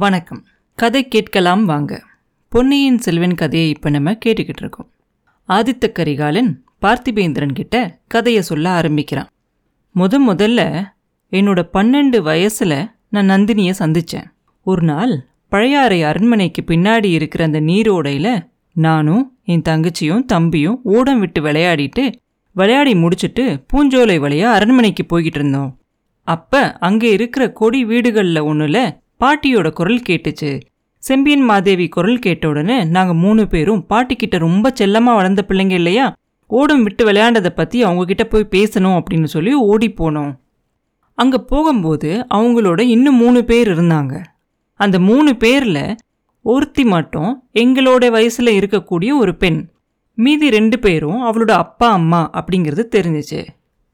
வணக்கம். கதை கேட்கலாம் வாங்க. பொன்னியின் செல்வன் கதையை இப்போ நம்ம கேட்டுக்கிட்டு இருக்கோம். ஆதித்த கரிகாலன் பார்த்திபேந்திரன் கிட்ட கதையை சொல்ல ஆரம்பிக்கிறான். முத முதல்ல என்னோட பன்னெண்டு வயசில் நான் நந்தினியை சந்தித்தேன் ஒரு நாள் பழையாறை அரண்மனைக்கு பின்னாடி இருக்கிற அந்த நீரோடையில் நானும் என் தங்கச்சியும் தம்பியும் ஓடம் விட்டு விளையாடிட்டு விளையாடி முடிச்சிட்டு பூஞ்சோலை வழியா அரண்மனைக்கு போய்கிட்டு இருந்தோம். அப்போ அங்கே இருக்கிற கொடி வீடுகளில் ஒன்றில் பாட்டியோட குரல் கேட்டுச்சு. செம்பியன் மாதேவி குரல் கேட்ட உடனே நாங்கள் மூணு பேரும் பாட்டிக்கிட்ட ரொம்ப செல்லமாக வளர்ந்த பிள்ளைங்க இல்லையா? ஓடம் விட்டு விளையாண்டதை பற்றி அவங்கக்கிட்ட போய் பேசணும் அப்படின்னு சொல்லி ஓடி போனோம். அங்கே போகும்போது அவங்களோட இன்னும் மூணு பேர் இருந்தாங்க. அந்த மூணு பேரில் ஒருத்தி மட்டும் எங்களோட வயசில் இருக்கக்கூடிய ஒரு பெண். மீதி ரெண்டு பேரும் அவளோட அப்பா அம்மா அப்படிங்கிறது தெரிஞ்சிச்சு.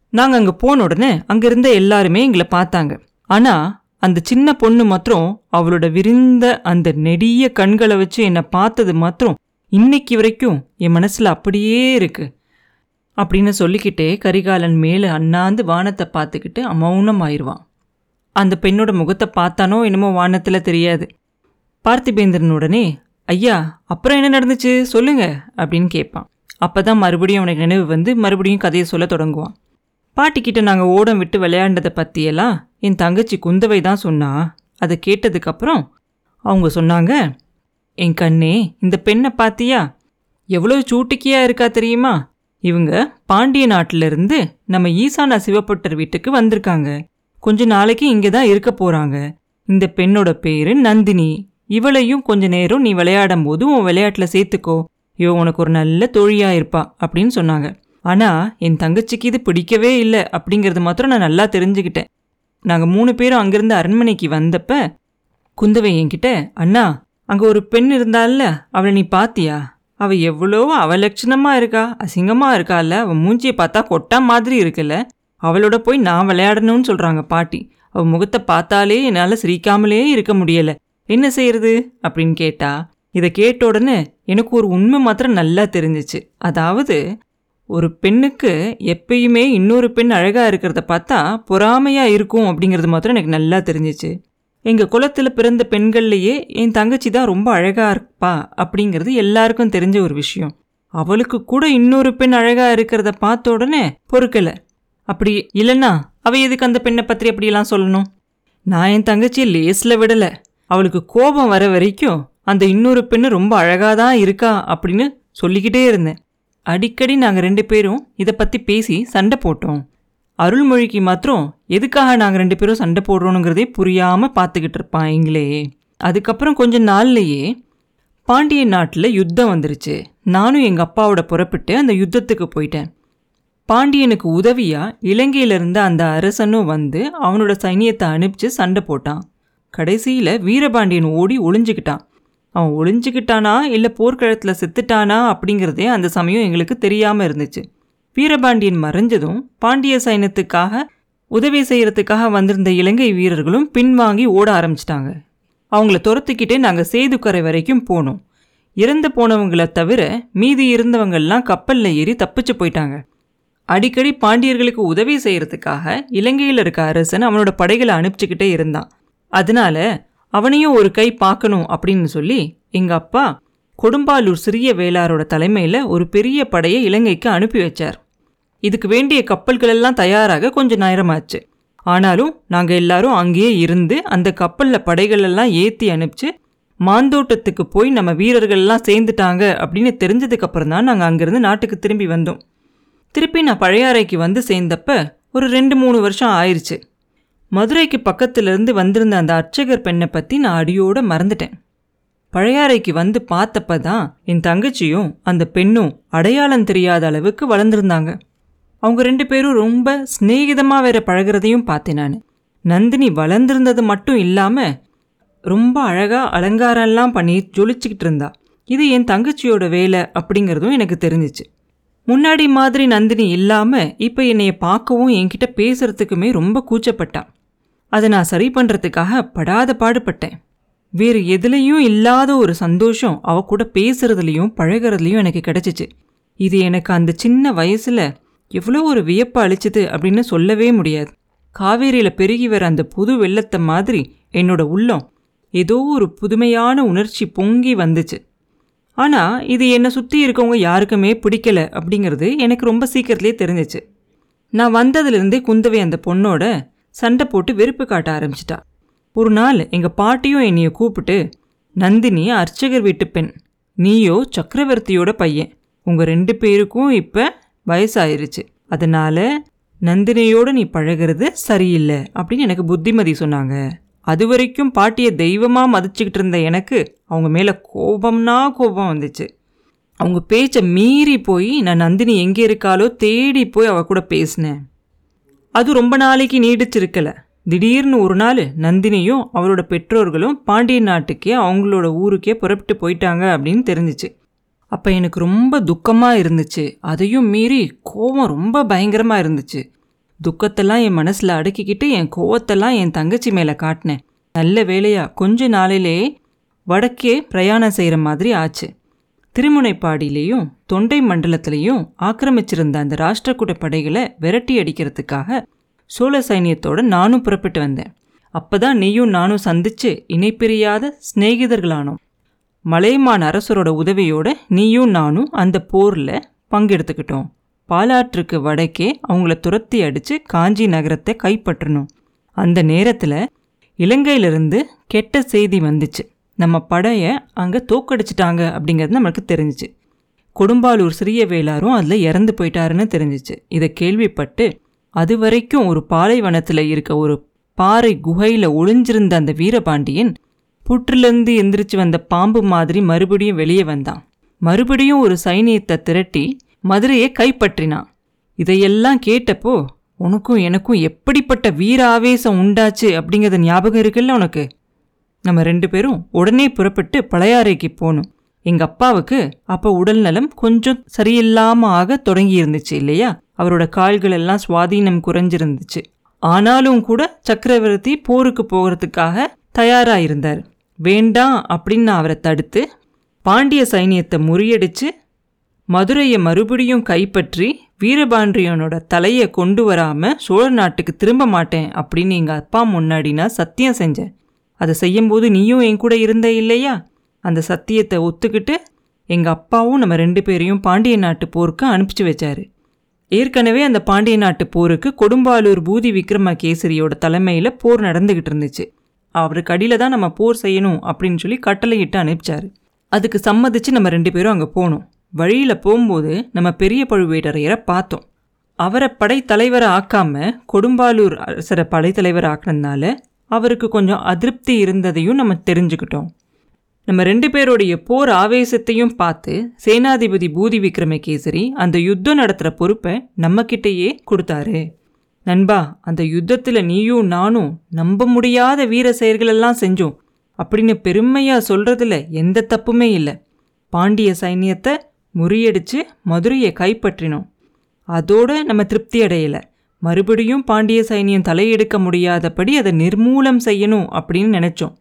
நாங்கள் அங்கே போன உடனே அங்கே இருந்த எல்லாருமே எங்களை பார்த்தாங்க. ஆனால் அந்த சின்ன பொண்ணு மாத்திரம் அவளோட விரிந்த அந்த நெடிய கண்களை வச்சு என்னை பார்த்தது மாத்திரம் இன்னைக்கு வரைக்கும் என் மனசில் அப்படியே இருக்கு. அப்படின்னு சொல்லிக்கிட்டே கரிகாலன் மேலே அண்ணாந்து வானத்தை பார்த்துக்கிட்டு மௌனம் ஆயிடுவான் அந்த பெண்ணோட முகத்தை பார்த்தானோ என்னமோ வானத்தில் தெரியாது. பார்த்திபேந்திரன் உடனே ஐயா அப்புறம் என்ன நடந்துச்சு? சொல்லுங்க அப்படின்னு கேட்பான். அப்போ தான் மறுபடியும் அவனுக்கு நினைவு வந்து மறுபடியும் கதையை சொல்ல தொடங்குவான். பாட்டிக்கிட்ட நாங்கள் ஓடம் விட்டு விளையாண்டதை பற்றியெல்லாம் என் தங்கச்சி குந்தவை தான் சொன்னா. அதை கேட்டதுக்கப்புறம் அவங்க சொன்னாங்க என் கண்ணே இந்த பெண்ணை பாத்தியா? எவ்வளோ சூட்டிக்கியா இருக்கா தெரியுமா? இவங்க பாண்டிய நாட்டிலிருந்து நம்ம ஈசானா சிவப்பட்டர் வீட்டுக்கு வந்திருக்காங்க. கொஞ்ச நாளைக்கு இங்கே தான் இருக்க போகிறாங்க இந்த பெண்ணோட பேர் நந்தினி. இவளையும் கொஞ்ச நேரம் நீ விளையாடும் போது உன் விளையாட்டில் சேர்த்துக்கோ. இவ உனக்கு ஒரு நல்ல தோழியா இருப்பா அப்படின்னு சொன்னாங்க. ஆனால் என் தங்கச்சிக்கு இது பிடிக்கவே இல்லை அப்படிங்கிறது மாத்திரம் நான் நல்லா தெரிஞ்சுக்கிட்டேன். நாங்கள் மூணு பேரும் அங்கேருந்து அரண்மனைக்கு வந்தப்ப குந்தவை என்கிட்ட அண்ணா அங்கே ஒரு பெண் இருந்தாள்ல அவளை நீ பாத்தியா? அவள் எவ்வளோ அவலட்சணமாக இருக்கா அசிங்கமாக இருக்கால அவள் மூஞ்சியை பார்த்தா கொட்டா மாதிரி இருக்குல்ல அவளோட போய் நான் விளையாடணும்னு சொல்கிறாங்க பாட்டி. அவள் முகத்தை பார்த்தாலே என்னால் சிரிக்காமலே இருக்க முடியலை. என்ன செய்யறது அப்படின்னு கேட்டா இதை கேட்ட உடனே எனக்கு ஒரு உண்மை மாத்திரம் நல்லா தெரிஞ்சிச்சு. அதாவது ஒரு பெண்ணுக்கு எப்பயுமே இன்னொரு பெண் அழகாக இருக்கிறத பார்த்தா பொறாமையாக இருக்கும் அப்படிங்கிறது மாத்திரம் எனக்கு நல்லா தெரிஞ்சிச்சு. எங்கள் குலத்தில் பிறந்த பெண்கள்லேயே என் தங்கச்சி தான் ரொம்ப அழகாக இருப்பா அப்படிங்கிறது எல்லாருக்கும் தெரிஞ்ச ஒரு விஷயம். அவளுக்கு கூட இன்னொரு பெண் அழகாக இருக்கிறத பார்த்த உடனே பொறுக்கலை. அப்படி இல்லைன்னா அவ எதுக்கு அந்த பெண்ணை பற்றி அப்படியெல்லாம் சொல்லணும்? நான் என் தங்கச்சியை லேஸில் விடலை. அவளுக்கு கோபம் வர வரைக்கும் அந்த இன்னொரு பெண்ணு ரொம்ப அழகாக தான் இருக்கா அப்படின்னு சொல்லிக்கிட்டே இருந்தேன். அடிக்கடி நாங்கள் ரெண்டு பேரும் இதை பற்றி பேசி சண்டை போட்டோம். அருள்மொழிக்கு மாத்திரம் எதுக்காக நாங்கள் ரெண்டு பேரும் சண்டை போடுறோனுங்கிறதே புரியாமல் பார்த்துக்கிட்டு இருப்பான் எங்களே அதுக்கப்புறம் கொஞ்ச நாள்லையே பாண்டிய நாட்டில் யுத்தம் வந்துருச்சு. நானும் எங்கள் அப்பாவோட புறப்பட்டு அந்த யுத்தத்துக்கு போயிட்டேன். பாண்டியனுக்கு உதவியாக இலங்கையிலிருந்து அந்த அரசனும் வந்து அவனோட சைனியத்தை அனுப்பிச்சு சண்டை போட்டான். கடைசியில் வீரபாண்டியன் ஓடி ஒளிஞ்சுக்கிட்டான். அவன் ஒளிஞ்சிக்கிட்டானா இல்லை போர்க்களத்தில் செத்துட்டானா அப்படிங்கிறதே அந்த சமயம் எங்களுக்கு தெரியாமல் இருந்துச்சு. வீரபாண்டியன் மறைஞ்சதும் பாண்டிய சைன்யத்துக்காக உதவி செய்கிறதுக்காக வந்திருந்த இலங்கை வீரர்களும் பின்வாங்கி ஓட ஆரம்பிச்சிட்டாங்க. அவங்கள துரத்துக்கிட்டே நாங்கள் சேதுக்கரை வரைக்கும் போனோம். இறந்து போனவங்கள தவிர மீதி இருந்தவங்கள்லாம் கப்பலில் ஏறி தப்பிச்சு போயிட்டாங்க. அடிக்கடி பாண்டியர்களுக்கு உதவி செய்கிறதுக்காக இலங்கையில் இருக்க அரசன் அவனோட படைகளை அனுப்பிச்சுக்கிட்டே இருந்தான். அதனால அவனையும் ஒரு கை பார்க்கணும் அப்படின்னு சொல்லி எங்கள் அப்பா கொடும்பாலூர் சிறிய வேளாரோட தலைமையில் ஒரு பெரிய படையை இலங்கைக்கு அனுப்பி வச்சார். இதுக்கு வேண்டிய கப்பல்களெல்லாம் தயாராக கொஞ்சம் நேரமாச்சு. ஆனாலும் நாங்கள் எல்லாரும் அங்கேயே இருந்து அந்த கப்பலில் படைகளெல்லாம் ஏற்றி அனுப்பிச்சு மாந்தோட்டத்துக்கு போய் நம்ம வீரர்கள் எல்லாம் சேர்ந்துட்டாங்க அப்படின்னு தெரிஞ்சதுக்கப்புறம் தான் நாங்கள் அங்கேருந்து நாட்டுக்கு திரும்பி வந்தோம். திருப்பி நான் பழையாறைக்கு வந்து சேர்ந்தப்ப ஒரு ரெண்டு மூணு வருஷம் ஆயிடுச்சு மதுரைக்கு பக்கத்திலிருந்து வந்திருந்த அந்த அர்ச்சகர் பெண்ணை பற்றி நான் அடியோடு மறந்துட்டேன். பழையாறைக்கு வந்து பார்த்தப்ப தான் என் தங்கச்சியும் அந்த பெண்ணும் அடையாளம் தெரியாத அளவுக்கு வளர்ந்துருந்தாங்க. அவங்க ரெண்டு பேரும் ரொம்ப சிநேகிதமாக வேற பழகிறதையும் பார்த்தேன் நான். நந்தினி வளர்ந்துருந்தது மட்டும் இல்லாமல் ரொம்ப அழகாக அலங்காரம்லாம் பண்ணி ஜொலிச்சுக்கிட்டு இருந்தா. இது என் தங்கச்சியோட வேலை அப்படிங்கிறதும் எனக்கு தெரிஞ்சிச்சு. முன்னாடி மாதிரி நந்தினி இல்லாமல் இப்போ என்னைய பார்க்கவும் என்கிட்ட பேசுறதுக்குமே ரொம்ப கூச்சப்பட்டான் அதை நான் சரி பண்ணுறதுக்காக படாத பாடுபட்டேன். வேறு எதுலேயும் இல்லாத ஒரு சந்தோஷம் அவ கூட பேசுறதுலையும் பழகிறதுலையும் எனக்கு கிடைச்சிச்சு. இது எனக்கு அந்த சின்ன வயசில் எவ்வளோ ஒரு வியப்பை அளிச்சது அப்படின்னு சொல்லவே முடியாது. காவேரியில் பெருகி வர அந்த புது வெள்ளத்தை மாதிரி என்னோட உள்ளம் ஏதோ ஒரு புதுமையான உணர்ச்சி பொங்கி வந்துச்சு. ஆனால் இது என்னை சுற்றி இருக்கவங்க யாருக்குமே பிடிக்கல அப்படிங்கிறது எனக்கு ரொம்ப சீக்கிரத்துலேயே தெரிஞ்சிச்சு. நான் வந்ததுலேருந்தே குந்தவை அந்த பொண்ணோட சண்டை போட்டு வெறுப்பு காட்ட ஆரம்பிச்சிட்டா. ஒரு நாள் எங்கள் பாட்டியும் என்னையை கூப்பிட்டு நந்தினி அர்ச்சகர் வீட்டு பெண். நீயோ சக்கரவர்த்தியோட பையன். உங்கள் ரெண்டு பேருக்கும் இப்போ வயசாயிருச்சு. அதனால் நந்தினியோட நீ பழகிறது சரியில்லை அப்படின்னு எனக்கு புத்திமதி சொன்னாங்க. அது வரைக்கும் பாட்டியை தெய்வமாக மதிச்சுக்கிட்டு இருந்த எனக்கு அவங்க மேலே கோபம்னா கோபம் வந்துச்சு. அவங்க பேச்சை மீறி போய் நான் நந்தினி எங்கே இருக்காளோ தேடி போய் அவ கூட பேசினேன். அது ரொம்ப நாளைக்கு நீடிச்சிருக்கல. திடீர்னு ஒரு நாள் நந்தினியும் அவரோட பெற்றோர்களும் பாண்டிய நாட்டுக்கே அவங்களோட ஊருக்கே புறப்பட்டு போயிட்டாங்க அப்படின்னு தெரிஞ்சிச்சு. அப்போ எனக்கு ரொம்ப துக்கமாக இருந்துச்சு. அதையும் மீறி கோபம் ரொம்ப பயங்கரமாக இருந்துச்சு. துக்கத்தெல்லாம் என் மனசில் அடக்கிக்கிட்டு என் கோவத்தெல்லாம் என் தங்கச்சி மேலே காட்டினேன். நல்ல வேலையாக கொஞ்ச நாளிலே வடக்கே பிரயாணம் செய்கிற மாதிரி ஆச்சு. திருமுனைப்பாடியிலையும் தொண்டை மண்டலத்திலையும் ஆக்கிரமிச்சிருந்த அந்த ராஷ்டிரக்கூட படைகளை விரட்டி அடிக்கிறதுக்காக சோழ சைனியத்தோட நானும் புறப்பட்டு வந்தேன். அப்பதான் நீயும் நானும் சந்திச்சு இணைப்பிரியாத சிநேகிதர்களானோம். மலையமான் அரசரோட உதவியோட நீயும் நானும் அந்த போரில் பங்கெடுத்துக்கிட்டோம். பாலாற்றுக்கு வடக்கே அவங்கள துரத்தி அடித்து காஞ்சி நகரத்தை கைப்பற்றணும். அந்த நேரத்தில் இலங்கையிலிருந்து கெட்ட செய்தி வந்துச்சு. நம்ம படையை அங்கே தோக்கடிச்சிட்டாங்க அப்படிங்கிறது நம்மளுக்கு தெரிஞ்சிச்சு. கொடும்பாலூர் சிறிய வேளாரும் அதில் இறந்து போயிட்டாருன்னு தெரிஞ்சிச்சு. இதை கேள்விப்பட்டு அது வரைக்கும் ஒரு பாலைவனத்தில் இருக்க ஒரு பாறை குகையில் ஒளிஞ்சிருந்த அந்த வீரபாண்டியன் புற்றிலிருந்து எந்திரிச்சு வந்த பாம்பு மாதிரி மறுபடியும் வெளியே வந்தான். மறுபடியும் ஒரு சைனியத்தை திரட்டி மதுரையை கைப்பற்றினான். இதையெல்லாம் கேட்டப்போ உனக்கும் எனக்கும் எப்படிப்பட்ட வீர ஆவேசம் உண்டாச்சு அப்படிங்கிறது ஞாபகம் இருக்குல்ல உனக்கு? நம்ம ரெண்டு பேரும் உடனே புறப்பட்டு பழையாறைக்கு போகணும் எங்க அப்பாவுக்கு அப்போ உடல்நலம் கொஞ்சம் சரியில்லாம ஆக தொடங்கி இருந்துச்சு இல்லையா? அவரோட கால்கள் எல்லாம் சுவாதீனம் குறைஞ்சிருந்துச்சு. ஆனாலும் கூட சக்கரவர்த்தி போருக்கு போகிறதுக்காக தயாரா இருந்தார் வேண்டாம் அப்படின்னு நான் அவரை தடுத்து பாண்டிய சைனியத்தை முறியடிச்சு மதுரையை மறுபடியும் கைப்பற்றி வீரபாண்டியனோட தலையை கொண்டு வராம சோழ நாட்டுக்கு திரும்ப மாட்டேன் அப்படின்னு எங்க அப்பா முன்னாடி நான் சத்தியம் செஞ்சேன். அதை செய்யும்போது நீயும் என் கூட இருந்த இல்லையா? அந்த சத்தியத்தை ஒத்துக்கிட்டு எங்கள் அப்பாவும் நம்ம ரெண்டு பேரையும் பாண்டிய நாட்டு போருக்கு அனுப்பிச்சு வச்சாரு. ஏற்கனவே அந்த பாண்டிய நாட்டு போருக்கு கொடும்பாலூர் பூதி விக்ரம கேசரியோட தலைமையில் போர் நடந்துக்கிட்டு இருந்துச்சு. அவருக்கு அடியில் தான் நம்ம போர் செய்யணும் அப்படின்னு சொல்லி கட்டளையிட்டு அனுப்பிச்சாரு. அதுக்கு சம்மதிச்சு நம்ம ரெண்டு பேரும் அங்கே போனோம். வழியில் போகும்போது நம்ம பெரிய பழுவேட்டரையரை பார்த்தோம். அவரை படைத்தலைவரை ஆக்காம கொடும்பாலூர் அரசரை படைத்தலைவர் ஆக்கினதுனால அவருக்கு கொஞ்சம் அதிருப்தி இருந்ததையும் நம்ம தெரிஞ்சுக்கிட்டோம். நம்ம ரெண்டு பேருடைய போர் ஆவேசத்தையும் பார்த்து சேனாதிபதி பூதி விக்ரமகேசரி அந்த யுத்தம் நடத்துகிற பொறுப்பை நம்மக்கிட்டேயே கொடுத்தாரு. நண்பா அந்த யுத்தத்தில் நீயும் நானும் நம்ப முடியாத வீர செயல்களெல்லாம் செஞ்சோம். அப்படின்னு பெருமையாக சொல்கிறதுல எந்த தப்புமே இல்லை. பாண்டிய சைன்யத்தை முறியடித்து மதுரையை கைப்பற்றினோம். அதோடு நம்ம திருப்தி அடையலை. மறுபடியும் பாண்டிய சைனியம் தலையெடுக்க முடியாதபடி அதை நிர்மூலம் செய்யணும் அப்படின்னு நினைச்சோம்.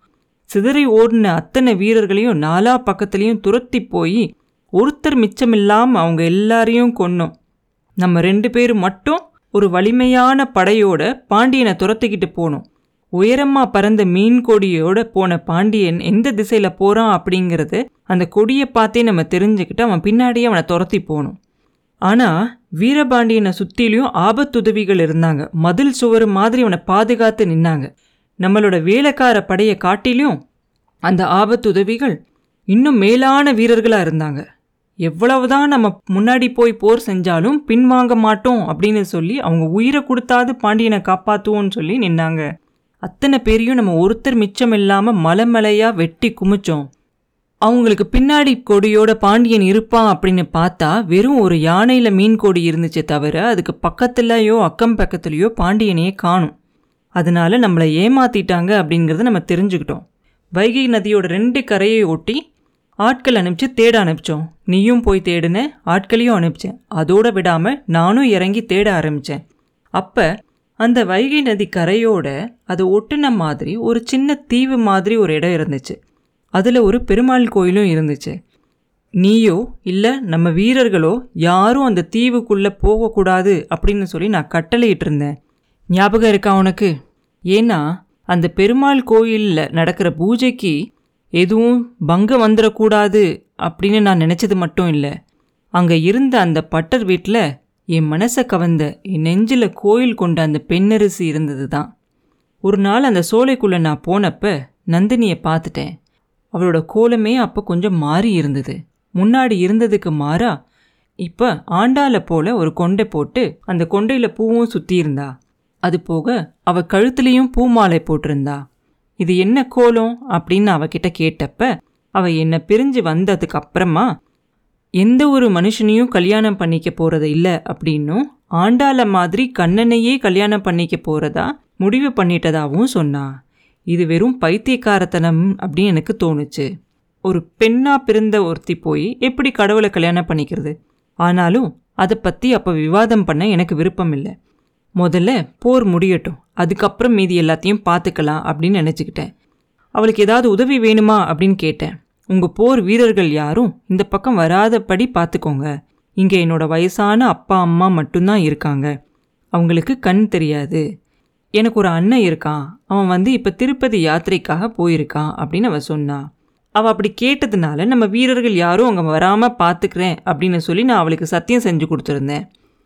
சிதறி ஓடின அத்தனை வீரர்களையும் நாலா பக்கத்துலேயும் துரத்தி போய் ஒருத்தர் மிச்சமில்லாமல் அவங்க எல்லாரையும் கொன்னோம். நம்ம ரெண்டு பேரும் மட்டும் ஒரு வலிமையான படையோட பாண்டியனை துரத்திக்கிட்டு போனோம். உயரமாக பறந்த மீன் கொடியோட போன பாண்டியன் எந்த திசையில் போகிறான் அப்படிங்கிறது அந்த கொடியை பார்த்தே நம்ம தெரிஞ்சுக்கிட்டு அவன் பின்னாடியே அவனை துரத்தி போகணும் ஆனால் வீரபாண்டியனை சுற்றிலையும் ஆபத்துதவிகள் இருந்தாங்க. மதில் சுவர் மாதிரி அவனை பாதுகாத்து நின்னாங்க. நம்மளோட வேலைக்கார படையை காட்டிலும் அந்த ஆபத்துதவிகள் இன்னும் மேலான வீரர்களாக இருந்தாங்க. எவ்வளவுதான் நம்ம முன்னாடி போய் போர் செஞ்சாலும் பின்வாங்க மாட்டோம் அப்படின்னு சொல்லி அவங்க உயிரை கொடுத்தாது பாண்டியனை காப்பாற்றுவோன்னு சொல்லி நின்னாங்க. அத்தனை பேரையும் நம்ம ஒருத்தர் மிச்சம் இல்லாமல் மலை மலையாக வெட்டி குமிச்சோம். அவங்களுக்கு பின்னாடி கொடியோட பாண்டியன் இருப்பான் அப்படின்னு பார்த்தா வெறும் ஒரு யானையில் மீன் கொடி இருந்துச்சு தவிர அதுக்கு பக்கத்துலயோ அக்கம் பக்கத்துலேயோ பாண்டியனையே காணும். அதனால நம்மளை ஏமாத்திட்டாங்க அப்படிங்கிறத நம்ம தெரிஞ்சுக்கிட்டோம். வைகை நதியோட ரெண்டு கரையை ஒட்டி ஆட்கள் அனுப்பிச்சு தேட அனுப்பிச்சோம். நீயும் போய் தேடுன ஆட்களையும் அனுப்பிச்சேன். அதோட விடாமல் நானும் இறங்கி தேட ஆரம்பித்தேன் அப்போ அந்த வைகை நதி கரையோட அது ஒட்டின மாதிரி ஒரு சின்ன தீவு மாதிரி ஒரு இடம் இருந்துச்சு. அதில் ஒரு பெருமாள் கோயிலும் இருந்துச்சு. நீயோ இல்லை நம்ம வீரர்களோ யாரும் அந்த தீவுக்குள்ளே போகக்கூடாது அப்படின்னு சொல்லி நான் கட்டளையிட்டு இருந்தேன் ஞாபகம் இருக்கா உனக்கு? ஏன்னா அந்த பெருமாள் கோயிலில் நடக்கிற பூஜைக்கு எதுவும் பங்கம் வந்துடக்கூடாது அப்படின்னு நான் நினச்சது மட்டும் இல்லை. அங்கே இருந்த அந்த பட்டர் வீட்டில் என் மனசை கவர்ந்த என் நெஞ்சில் கோயில் கொண்ட அந்த பெண்ணரசி இருந்தது தான் ஒரு நாள் அந்த சோலைக்குள்ளே நான் போனப்ப நந்தினியை பார்த்துட்டேன். அவளோட கோலமே அப்போ கொஞ்சம் மாறி இருந்தது. முன்னாடி இருந்ததுக்கு மாறா இப்போ ஆண்டால போல ஒரு கொண்டை போட்டு அந்த கொண்டையில் பூவும் சுற்றி இருந்தா. அது போக அவ கழுத்துலேயும் பூமாலை போட்டிருந்தா. இது என்ன கோலம் அப்படின்னு அவகிட்ட கேட்டப்ப அவ என்னை பிரிஞ்சு வந்ததுக்கு அப்புறமா எந்த ஒரு மனுஷனையும் கல்யாணம் பண்ணிக்க போகிறது இல்லை அப்படின்னும் ஆண்டாள மாதிரி கண்ணனையே கல்யாணம் பண்ணிக்க போகிறதா முடிவு பண்ணிட்டதாகவும் சொன்னா. இது வெறும் பைத்தியக்காரத்தனம் அப்படின்னு எனக்கு தோணுச்சு. ஒரு பெண்ணாக பிறந்த ஒருத்தி போய் எப்படி கடவுளை கல்யாணம் பண்ணிக்கிறது? ஆனாலும் அதை பற்றி அப்போ விவாதம் பண்ண எனக்கு விருப்பம் இல்லை முதல்ல போர் முடியட்டும். அதுக்கப்புறம் மீதி எல்லாத்தையும் பார்த்துக்கலாம் அப்படின்னு நினச்சிக்கிட்டேன். அவளுக்கு ஏதாவது உதவி வேணுமா அப்படின்னு கேட்டேன். உங்கள் போர் வீரர்கள் யாரும் இந்த பக்கம் வராதபடி பார்த்துக்கோங்க. இங்கே என்னோடய வயசான அப்பா அம்மா மட்டும்தான் இருக்காங்க. அவங்களுக்கு கண் தெரியாது. எனக்கு ஒரு அண்ணன் இருக்கான். அவன் வந்து இப்போ திருப்பதி யாத்திரைக்காக போயிருக்கான் அப்படின்னு அவன் சொன்னான் அவள் அப்படி கேட்டதுனால நம்ம வீரர்கள் யாரும் அங்கே வராமல் பார்த்துக்கிறேன் அப்படின்னு சொல்லி நான் அவளுக்கு சத்தியம் செஞ்சு கொடுத்துருந்தேன்.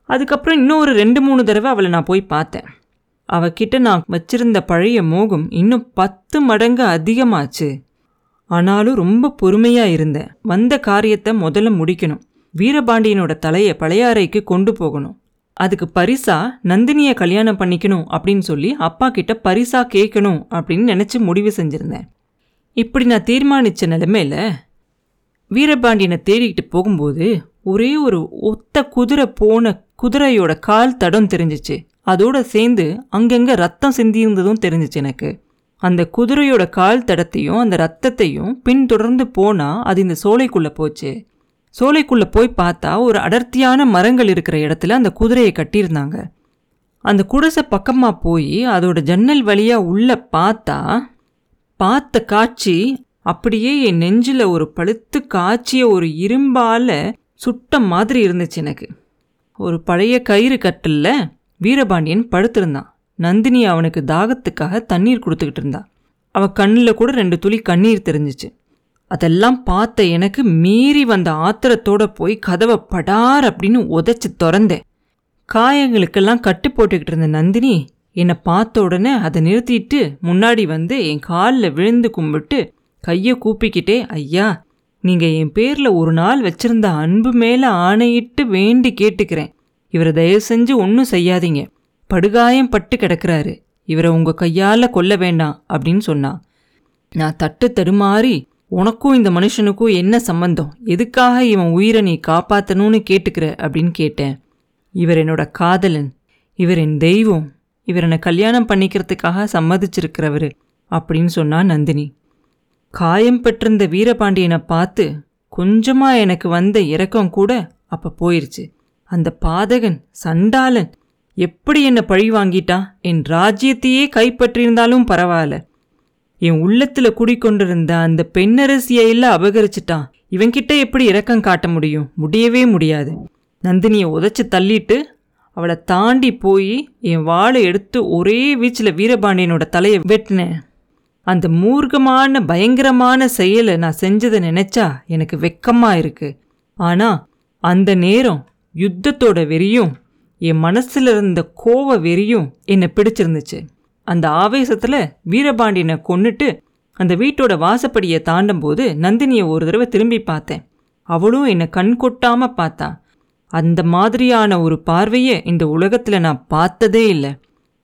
அதுக்கப்புறம் இன்னும் ஒரு ரெண்டு மூணு தடவை அவளை நான் போய் பார்த்தேன். அவகிட்ட நான் வச்சிருந்த பழைய மோகம் இன்னும் பத்து மடங்கு அதிகமாச்சு. ஆனாலும் ரொம்ப பொறுமையாக இருந்தேன். வந்த காரியத்தை முதல்ல முடிக்கணும். வீரபாண்டியனோட தலையை பழையாறைக்கு கொண்டு போகணும். அதுக்கு பரிசா நந்தினியை கல்யாணம் பண்ணிக்கணும் அப்படின்னு சொல்லி அப்பா கிட்ட பரிசா கேட்கணும் அப்படின்னு நினச்சி முடிவு செஞ்சுருந்தேன். இப்படி நான் தீர்மானித்த நிலைமையில வீரபாண்டியனை தேடிக்கிட்டு போகும்போது ஒரே ஒரு ஒத்த குதிரை போன குதிரையோட கால் தடம் தெரிஞ்சிச்சு. அதோட சேர்ந்து அங்கங்கே ரத்தம் சிந்தியிருந்ததும் தெரிஞ்சிச்சு எனக்கு. அந்த குதிரையோட கால் தடத்தையும் அந்த ரத்தத்தையும் பின்தொடர்ந்து போனால் அது இந்த சோலைக்குள்ளே போச்சு. சோலைக்குள்ளே போய் பார்த்தா ஒரு அடர்த்தியான மரங்கள் இருக்கிற இடத்துல அந்த குதிரையை கட்டியிருந்தாங்க. அந்த குடிசை பக்கமாக போய் அதோட ஜன்னல் வழியாக உள்ளே பார்த்தா பார்த்த காட்சி அப்படியே என் நெஞ்சில் ஒரு பழுத்து காய்ச்சிய ஒரு இரும்பால சுட்ட மாதிரி இருந்துச்சு எனக்கு. ஒரு பழைய கயிறு கட்டில் வீரபாண்டியன் படுத்திருந்தான். நந்தினி அவனுக்கு தாகத்துக்காக தண்ணீர் கொடுத்துக்கிட்டு இருந்தா. அவள் கண்ணில் கூட ரெண்டு துளி கண்ணீர் தெரிஞ்சிச்சு. அதெல்லாம் பார்த்த எனக்கு மீறி வந்த ஆத்திரத்தோட போய் கதவை படார் அப்படின்னு உதைச்சி திறந்தேன். காயங்களுக்கெல்லாம் கட்டு போட்டுக்கிட்டு இருந்த நந்தினி என்னை பார்த்த உடனே அதை நிறுத்திட்டு முன்னாடி வந்து என் காலில் விழுந்து கும்பிட்டு கையை கூப்பிக்கிட்டே ஐயா நீங்கள் என் பேரில் ஒரு நாள் வச்சிருந்த அன்பு மேலே ஆணையிட்டு வேண்டி கேட்டுக்கிறேன். இவரை தயவு செஞ்சு ஒன்றும் செய்யாதீங்க. படுகாயம் பட்டு கிடக்கிறாரு. இவரை உங்கள் கையால் கொல்ல வேண்டாம் அப்படின்னு சொன்னான் நான் தட்டு தடுமாறி உனக்கும் இந்த மனுஷனுக்கும் என்ன சம்பந்தம்? எதுக்காக இவன் உயிரை நீ காப்பாற்றணும்னு கேட்டுக்கிற அப்படின்னு கேட்டேன். இவர் என்னோட காதலன். இவர் என் தெய்வம். இவர் என்னை கல்யாணம் பண்ணிக்கிறதுக்காக சம்மதிச்சிருக்கிறவர் அப்படின்னு சொன்னா நந்தினி. காயம் பெற்றிருந்த வீரபாண்டியனை பார்த்து கொஞ்சமாக எனக்கு வந்த இரக்கம் கூட அப்போ போயிருச்சு. அந்த பாதகன் சண்டாளன் எப்படி என்னை பழி வாங்கிட்டான் என் ராஜ்யத்தையே கைப்பற்றியிருந்தாலும் பரவாயில்ல. என் உள்ளத்துல குடிக்கொண்டிருந்த அந்த பெண்ணரசியை எல்லாம் அபகரிச்சிட்டான். இவன்கிட்ட எப்படி இரக்கம் காட்ட முடியும்? முடியவே முடியாது. நந்தினியை உதச்சி தள்ளிட்டு அவளை தாண்டி போய் என் வாளை எடுத்து ஒரே வீச்சில் வீரபாண்டியனோட தலையை வெட்டினேன். அந்த மூர்க்கமான பயங்கரமான செயலை நான் செஞ்சதை நினைச்சா எனக்கு வெக்கமா இருக்கு. ஆனா அந்த நேரம் யுத்தத்தோட வெறியும் என் மனசில் இருந்த கோவ வெறியும் என்னை பிடிச்சிருந்துச்சு. அந்த ஆவேசத்தில் வீரபாண்டியனை கொன்னுட்டு அந்த வீட்டோட வாசப்படியை தாண்டும் போது நந்தினியை ஒரு தடவை திரும்பி பார்த்தேன். அவளும் என்னை கண் கொட்டாமல் பார்த்தா. அந்த மாதிரியான ஒரு பார்வையை இந்த உலகத்தில் நான் பார்த்ததே இல்லை.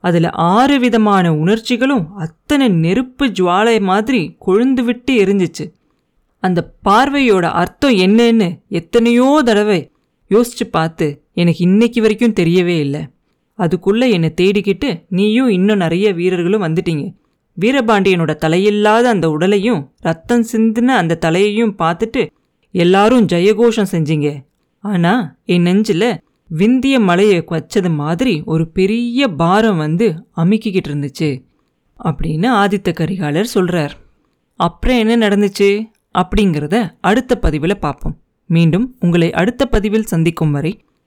அதில் ஆறு விதமான உணர்ச்சிகளும் அத்தனை நெருப்பு ஜுவாலை மாதிரி கொழுந்து விட்டு எரிஞ்சிச்சு. அந்த பார்வையோட அர்த்தம் என்னன்னு எத்தனையோ தடவை யோசிச்சு பார்த்து எனக்கு இன்னைக்கு வரைக்கும் தெரியவே இல்லை. அதுக்குள்ளே என்னை தேடிக்கிட்டு நீயும் இன்னும் நிறைய வீரர்களும் வந்துட்டீங்க. வீரபாண்டியனோட தலையில்லாத அந்த உடலையும் ரத்தம் சிந்தின அந்த தலையையும் பார்த்துட்டு எல்லாரும் ஜெயகோஷம் செஞ்சீங்க. ஆனால் என் நெஞ்சில் விந்திய மலையை வச்சது மாதிரி ஒரு பெரிய பாரம் வந்து அமுக்கிக்கிட்டு இருந்துச்சு அப்படின்னு ஆதித்த கரிகாலர் சொல்கிறார் அப்புறம் என்ன நடந்துச்சு? அப்படிங்கிறத அடுத்த பதிவில் பார்ப்போம். மீண்டும் உங்களை அடுத்த பதிவில் சந்திக்கும் வரை